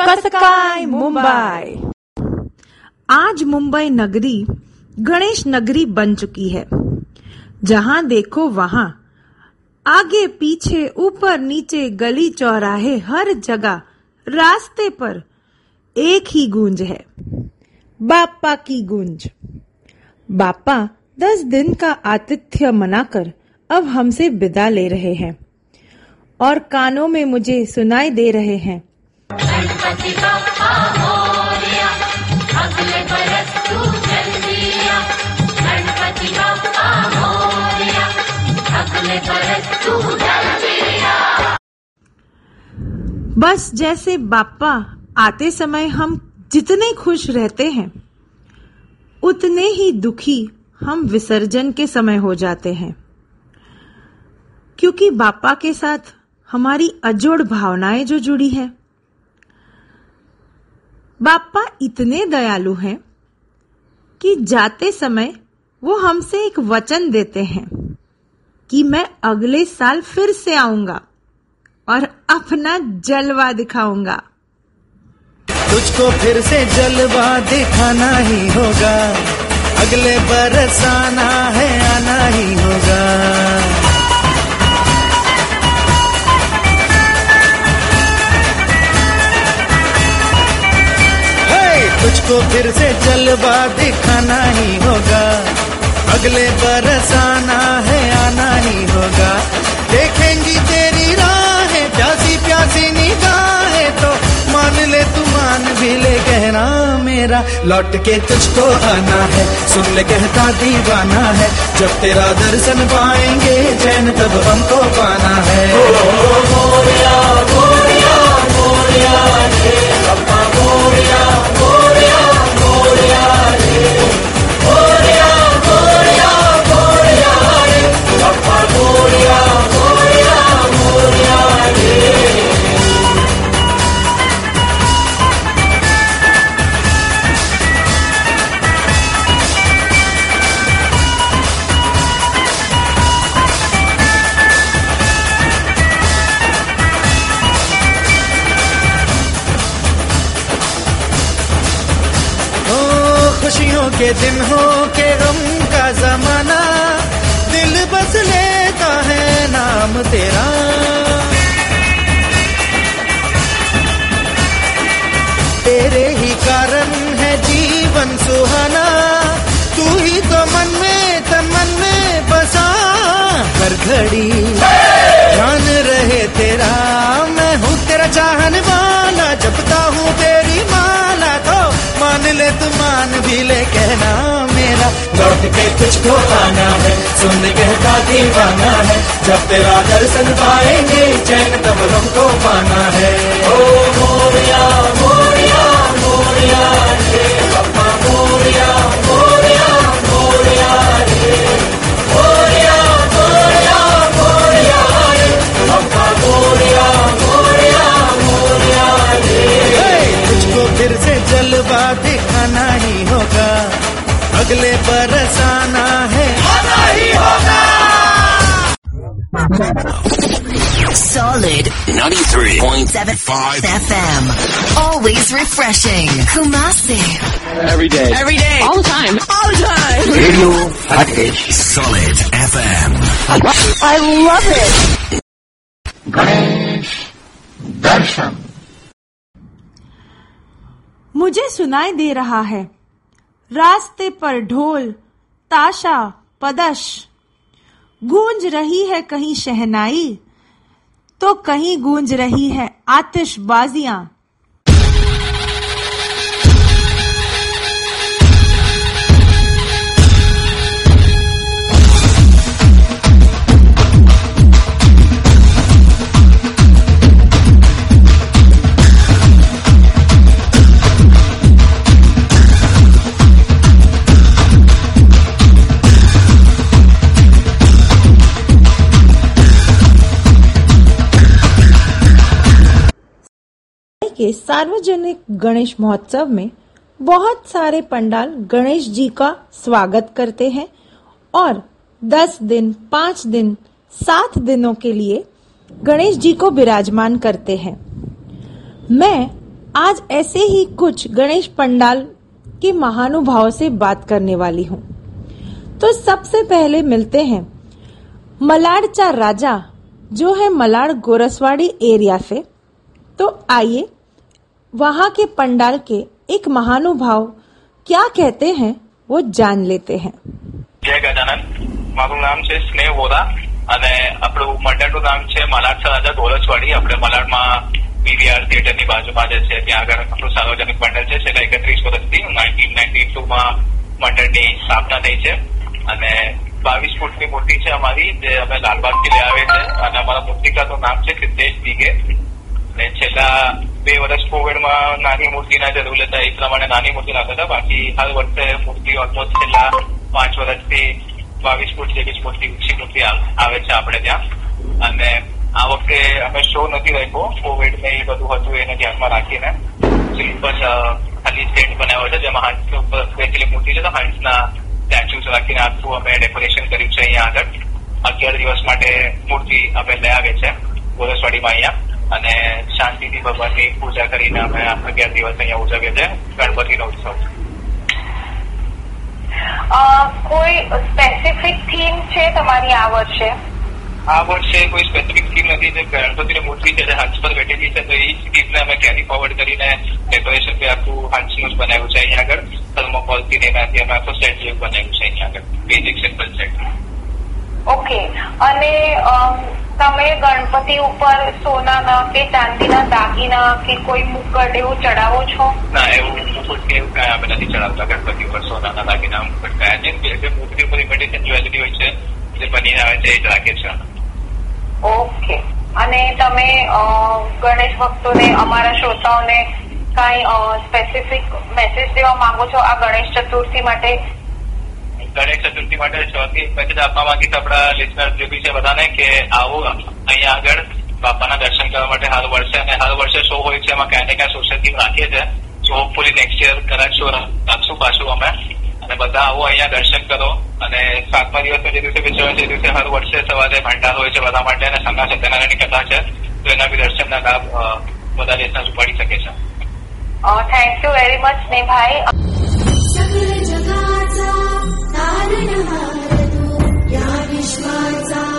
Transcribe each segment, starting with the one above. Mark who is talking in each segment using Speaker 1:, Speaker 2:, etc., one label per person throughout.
Speaker 1: कसकाय मुंबई। आज मुंबई नगरी गणेश नगरी बन चुकी है। जहाँ देखो वहाँ आगे पीछे ऊपर नीचे गली चौराहे हर जगह रास्ते पर एक ही गूंज है। बापा की गूंज। बापा दस दिन का आतिथ्य मनाकर अब हमसे विदा ले रहे हैं और कानों में मुझे सुनाई दे रहे हैं
Speaker 2: गणपति बप्पा मोरया अगले बरस तू चल दिया गणपति बप्पा मोरया अगले बरस तू चल दिया
Speaker 1: बस जैसे बापा आते समय हम जितने खुश रहते हैं, उतने ही दुखी हम विसर्जन के समय हो जाते हैं। क्योंकि बापा के साथ हमारी अजोड़ भावनाएँ जो जुड़ी है बापा इतने दयालु हैं कि जाते समय वो हमसे एक वचन देते हैं कि मैं अगले साल फिर से आऊँगा और अपना जलवा दिखाऊँगा।
Speaker 3: तुझको फिर से जलवा दिखाना ही होगा। अगले बरस आना है आना ही तुझको फिर से जलवा दिखाना ही होगा अगले बरस आना है आना ही होगा देखेंगी तेरी राहें प्यासी प्यासी निगाहें तो मान ले तू मान भी ले कहना मेरा लौट के तुझको आना है सुन ले कहता दीवाना है जब तेरा दर्शन पाएँगे चैन तब हमको पाना है ओ, मोरिया मोरिया खुशियों के दिन हो के गम का जमाना दिल बस लेता है नाम तेरा। तेरे ही कारण है जीवन सुहाना, तू ही तो मन में, तन मन में बसा। हर घड़ी ध्यान रहे तेरा, मैं हूँ तेरा चाहने वाला, जपता हूँ तेरी ले तू मान भी ले, कहना मेरा। लौट के तुझको आना है, सुन कहता दीवाना है। जब तेरा दर्शन पाएँगे, चैन तब हमको पाना है। ओ मोरिया मोरिया मोरिया अगले बरस आना है आना ही होगा
Speaker 4: Solid
Speaker 5: 93.75
Speaker 4: FM. Always refreshing. Kumasi.
Speaker 6: Every day.
Speaker 7: Every day. All the time. All the time.
Speaker 5: Radio Hotcake. Solid FM.
Speaker 7: I love it.
Speaker 8: Ganesh दर्शन
Speaker 1: मुझे सुनाई दे रहा है रास्ते पर ढोल, ताशा, पदश। गूंज रही है कहीं शहनाई तो कहीं गूंज रही है आतिशबाजियाँ। सार्वजनिक गणेश महोत्सव में बहुत सारे पंडाल गणेश जी का स्वागत करते हैं और 10 दिन, 5 दिन, सात दिनों के लिए गणेश जी को विराजमान करते हैं। मैं आज ऐसे ही कुछ गणेश पंडाल के महानुभाव से बात करने वाली हूँ। तो सबसे पहले मिलते हैं मलाड़चा राजा जो है मलाड़ गोरसवाड़ी एरिया से। तो आइए वहां के पंडाल के एक महानुभाव क्या कहते हैं वो જાન લેતે हैं
Speaker 9: જય ગજાનન મારું નામ છે સ્નેહ વોરા અને આપણું મંડળનું નામ છે મલાડ રાજા ગોરસવાડી આપણે મલાડમાં પીવીઆર થિયેટરની બાજુમાં જે છે ત્યાં આગળ આપણું સાર્વજનિક મંડળ છે છેલ્લા એકત્રીસ વર્ષથી નાઇન્ટીન નાઇન્ટી ટુમાં મંડળની સ્થાપના થઈ છે અને બાવીસ ફૂટની મૂર્તિ છે અમારી જે અમે લાલબાગથી લઈ આવે છે અને અમારા મૂર્તિકારનું નામ છે સિદ્ધેશ દિગે અને છેલ્લા બે વર્ષ કોવિડમાં નાની મૂર્તિના જરૂર હતા. એ પ્રમાણે નાની મૂર્તિ નાખતા હતા. બાકી હાલ વર્ષે મૂર્તિ ઓલમોસ્ટ છેલ્લા પાંચ વર્ષથી બાવીસ ફૂટ જેવી મૂર્તિ, ઊંચી મૂર્તિ આવે છે આપણે ત્યાં. અને આ વખતે અમે શો નથી રાખ્યો. કોવિડ ને એ બધું હતું, એને ધ્યાનમાં રાખીને સિમ્પલ ખાલી સ્ટેન્ડ બનાવ્યો છે, જેમાં હંસ ઉપર બેસેલી મૂર્તિ છે. તો હંસના સ્ટેચ્યુઝ રાખીને આખું અમે ડેકોરેશન કર્યું છે અહીંયા આગળ. અગિયાર દિવસ માટે મૂર્તિ અમે લઈ આવે છે. ગોરસવાડીમાં અહીંયા. અને શાંતિથી ભગવાનની પૂજા કરીને અમે અગિયાર દિવસ અહીંયા ઉજવીએ છીએ. ગણપતિનો ઉત્સવ
Speaker 10: કોઈ સ્પેસિફિક થીમ છે તમારી આ વર્ષે?
Speaker 9: આ વર્ષે કોઈ સ્પેસિફિક થીમ નથી. જે ગણપતિની મૂર્તિ છે જે હંસ પર બેઠેલી છે તો એ જ થીમને અમે કેરી ફોરવર્ડ કરીને ડેકોરેશન બી આખું હંસનું જ બનાવ્યું છે અહીંયા આગળ. થર્મોકોલથી ને એનાથી અમે આખું સેટ જેવું બનાવ્યું છે અહીંયા આગળ. Basic simple set
Speaker 10: okay. અને તમે ગણપતિ ઉપર સોનાના કે ચાંદીના દાગીના કે કોઈ મુકટ એવું ચડાવો છો?
Speaker 9: ના એવું મુકટ કે એવું કાંઈ અમે નથી ચડાવતા ગણપતિ ઉપર સોનાના દાગીના મુકટ કયા છે જે મૂર્તિ ઉપર ઇમિટેશન જ્વેલરી હોય છે જે બનીને આવે છે એ જ રાખે છે.
Speaker 10: ઓકે. અને તમે ગણેશ ભક્તોને અમારા શ્રોતાઓને કાંઈ સ્પેસિફિક મેસેજ દેવા માંગો છો આ ગણેશ ચતુર્થી માટે?
Speaker 9: ગણેશ ચતુર્થી માટે ચોથી પેકેજ આપવા માંગીશ આપણા લિસ્નર જે બી છે બધાને કે આવો અહીંયા આગળ બાપાના દર્શન કરવા માટે હાલ વર્ષે અને હાલ વર્ષે શો હોય છે, એમાં ક્યાં ને ક્યાં સોશિયલ થીમ રાખીએ છે. સો હોપફુલી નેક્સ્ટ યર કરાશું રાખશું પાછું અમે. અને બધા આવો અહીંયા દર્શન કરો. અને સાતમા દિવસે જે દિવસે વિચાર છે દિવસે હર વર્ષે સવારે ભંડાર હોય છે બધા માટે અને સંગા સત્યનારાયણની કથા છે, તો એના બી દર્શનના લાભ બધા દેશના ઉપાડી શકે છે.
Speaker 10: થેન્ક યુ વેરી મચ
Speaker 2: ને ભાઈ या विश्वाचा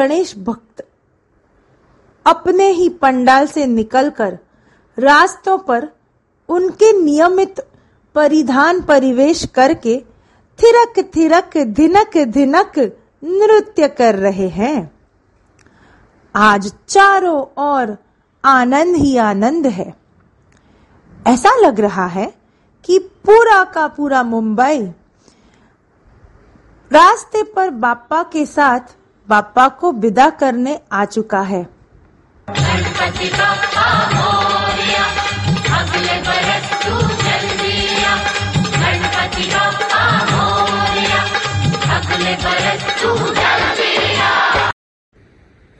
Speaker 1: गणेश भक्त अपने ही पंडाल से निकलकर रास्तों पर उनके नियमित परिधान परिवेश करके थिरक थिरक, धिनक धिनक नृत्य कर रहे हैं। आज चारों ओर आनंद ही आनंद है। ऐसा लग रहा है कि पूरा का पूरा मुंबई रास्ते पर बापा के साथ बापा को विदा करने आ चुका है।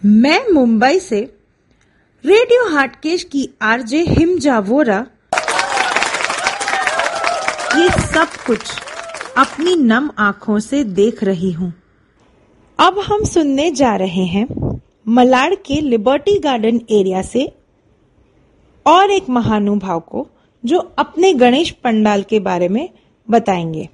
Speaker 1: मैं मुंबई से रेडियो हाटकेश की आरजे हिमजा वोरा। ये सब कुछ अपनी नम आँखों से देख रही हूँ। अब हम सुनने जा रहे हैं मलाड के लिबर्टी गार्डन एरिया से और एक महानुभाव को, जो अपने गणेश पंडाल के बारे में बताएँगे।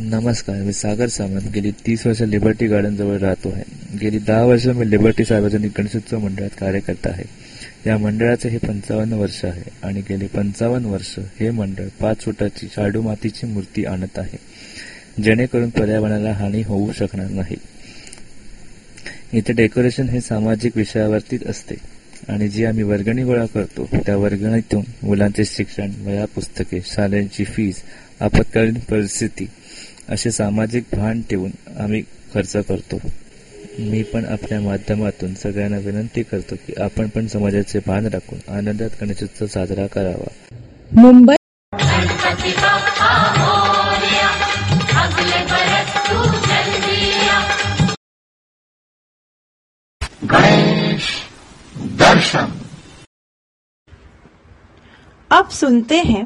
Speaker 11: नमस्कार, मी सागर सामंत गेली तीस वर्ष लिबर्टी गार्डन जवळ राहतो आहे. गेली दहा वर्ष मी लिबर्टी सार्वजनिक गणेशोत्सव मंडळात कार्यकर्ता आहे. या मंडळाचे हे पंचावन्न वर्ष आहे आणि गेली पंचावन्न वर्ष हे मंडळ पाच फुटाची शाडू मातीची मूर्ती आणत आहे. जेणेकरून पर्यावरणाला हानी होऊ शकणार नाही. इथे डेकोरेशन हे सामाजिक विषयावरतीच असते. आणि जी आम्ही वर्गणी गोळा करतो त्या वर्गणीतून मुलांचे शिक्षण वया पुस्तके शाळेची फीज आपत्कालीन परिस्थिती असे सामाजिक भान ठेवून आम्ही खर्च करतो. मी पण आपल्या माध्यमातून सगळ्यांना विनंती करतो की आपण पण समाजाचे भान राखून आनंदात गणेशोत्सव साजरा करावा.
Speaker 1: मुंबई अब सुनते हैं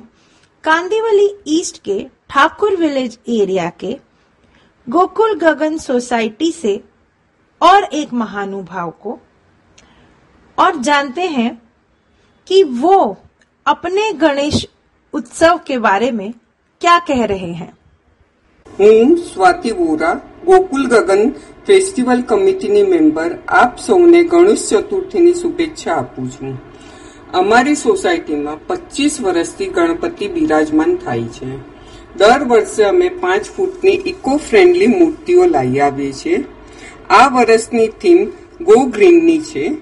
Speaker 1: कांदीवली ईस्ट के ठाकुर विलेज एरिया के गोकुल गगन सोसाइटी से और एक महानुभाव को और जानते हैं कि वो अपने गणेश उत्सव के बारे में क्या कह रहे हैं
Speaker 12: હું સ્વાતિ વોરા ગોકુલ ગગન ફેસ્ટિવલ કમિટીની મેમ્બર આપ સૌને ગણેશ ચતુર્થીની શુભેચ્છા આપું છું અમારી સોસાયટીમાં પચીસ વર્ષથી ગણપતિ બિરાજમાન થાય છે. દર વર્ષે અમે પાંચ ફૂટની ઇકો ફ્રેન્ડલી મૂર્તિઓ લાવી આવીએ છીએ. આ વર્ષની થીમ ગો ગ્રીનની છે.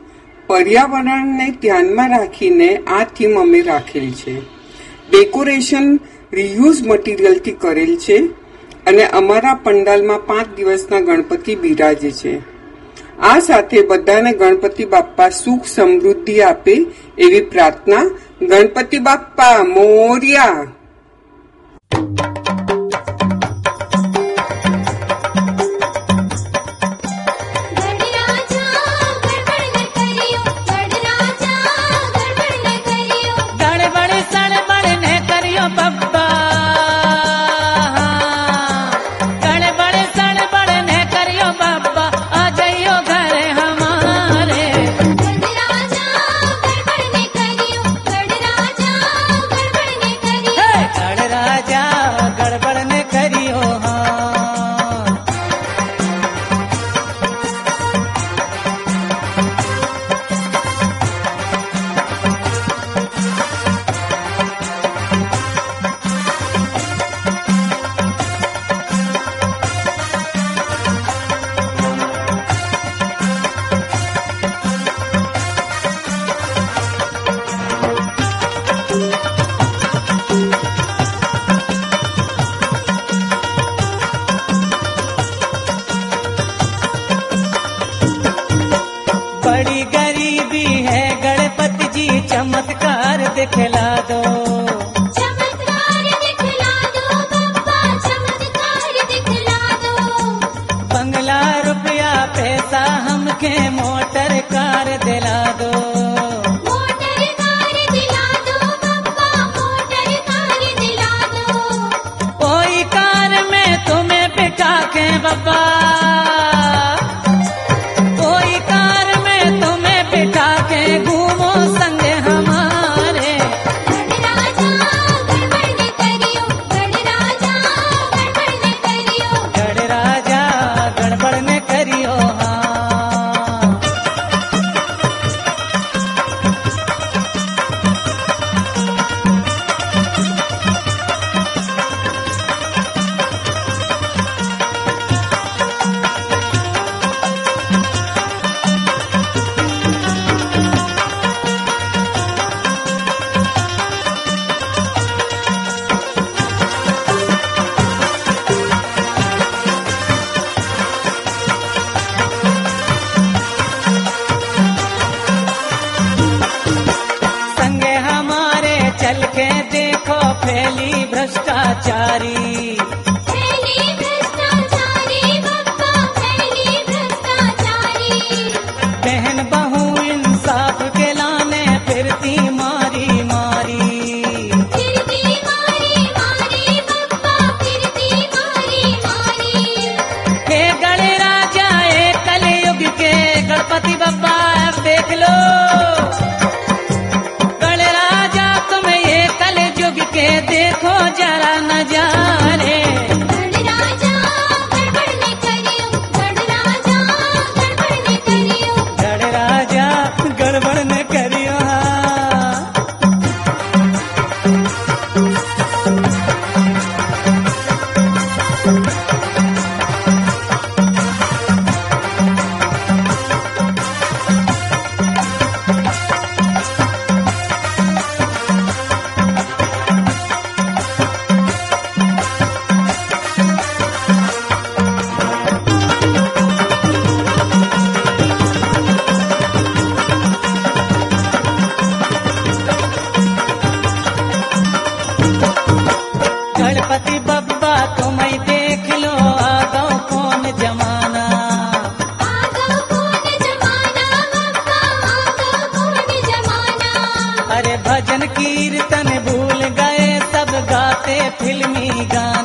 Speaker 12: પર્યાવરણને ધ્યાનમાં રાખીને આ થીમ અમે રાખેલ છે. ડેકોરેશન રિયુઝ મટીરિયલથી કરેલ છે અને અમારા પંડાલમાં પાંચ દિવસના ગણપતિ બિરાજે છે. આ સાથે બધાને ગણપતિ બાપ્પા સુખ સમૃદ્ધિ આપે એવી પ્રાર્થના ગણપતિ બાપ્પા મોર્યા.
Speaker 13: बिठा के
Speaker 2: फिल्मी
Speaker 13: गाने।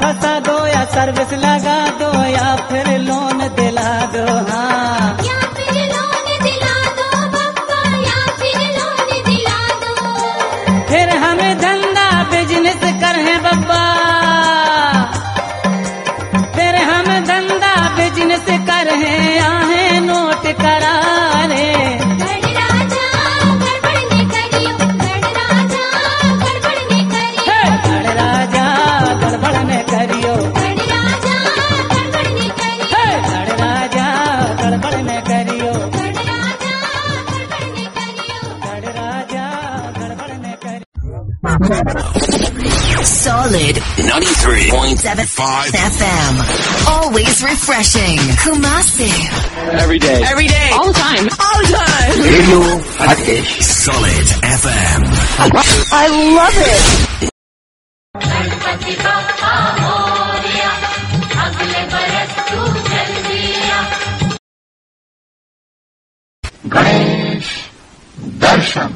Speaker 13: फंसा दो या सर्विस लगा दो या फिर लोन दिला
Speaker 4: Solid
Speaker 5: 93.75
Speaker 4: FM. Always refreshing. Kumasi.
Speaker 6: Every day.
Speaker 7: Every day. All the time. All the time.
Speaker 5: Radio Hatish. Solid FM.
Speaker 7: I love it.
Speaker 8: Ganesh
Speaker 1: Darshan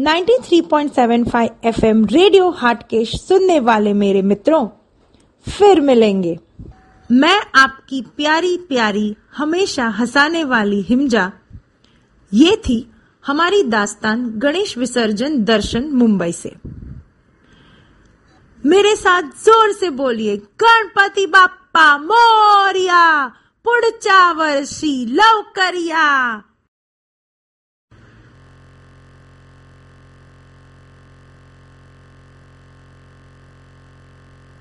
Speaker 1: 93.75 FM radio Hatkesh सुनने वाले मेरे मित्रों, फिर मिलेंगे। मैं आपकी प्यारी प्यारी, हमेशा हंसाने वाली हिमजा। ये थी हमारी दास्तान गणेश विसर्जन दर्शन मुंबई से। मेरे साथ ज़ोर से बोलिए, गणपति बाप्पा मोरिया पुढच्या वर्षी लवकर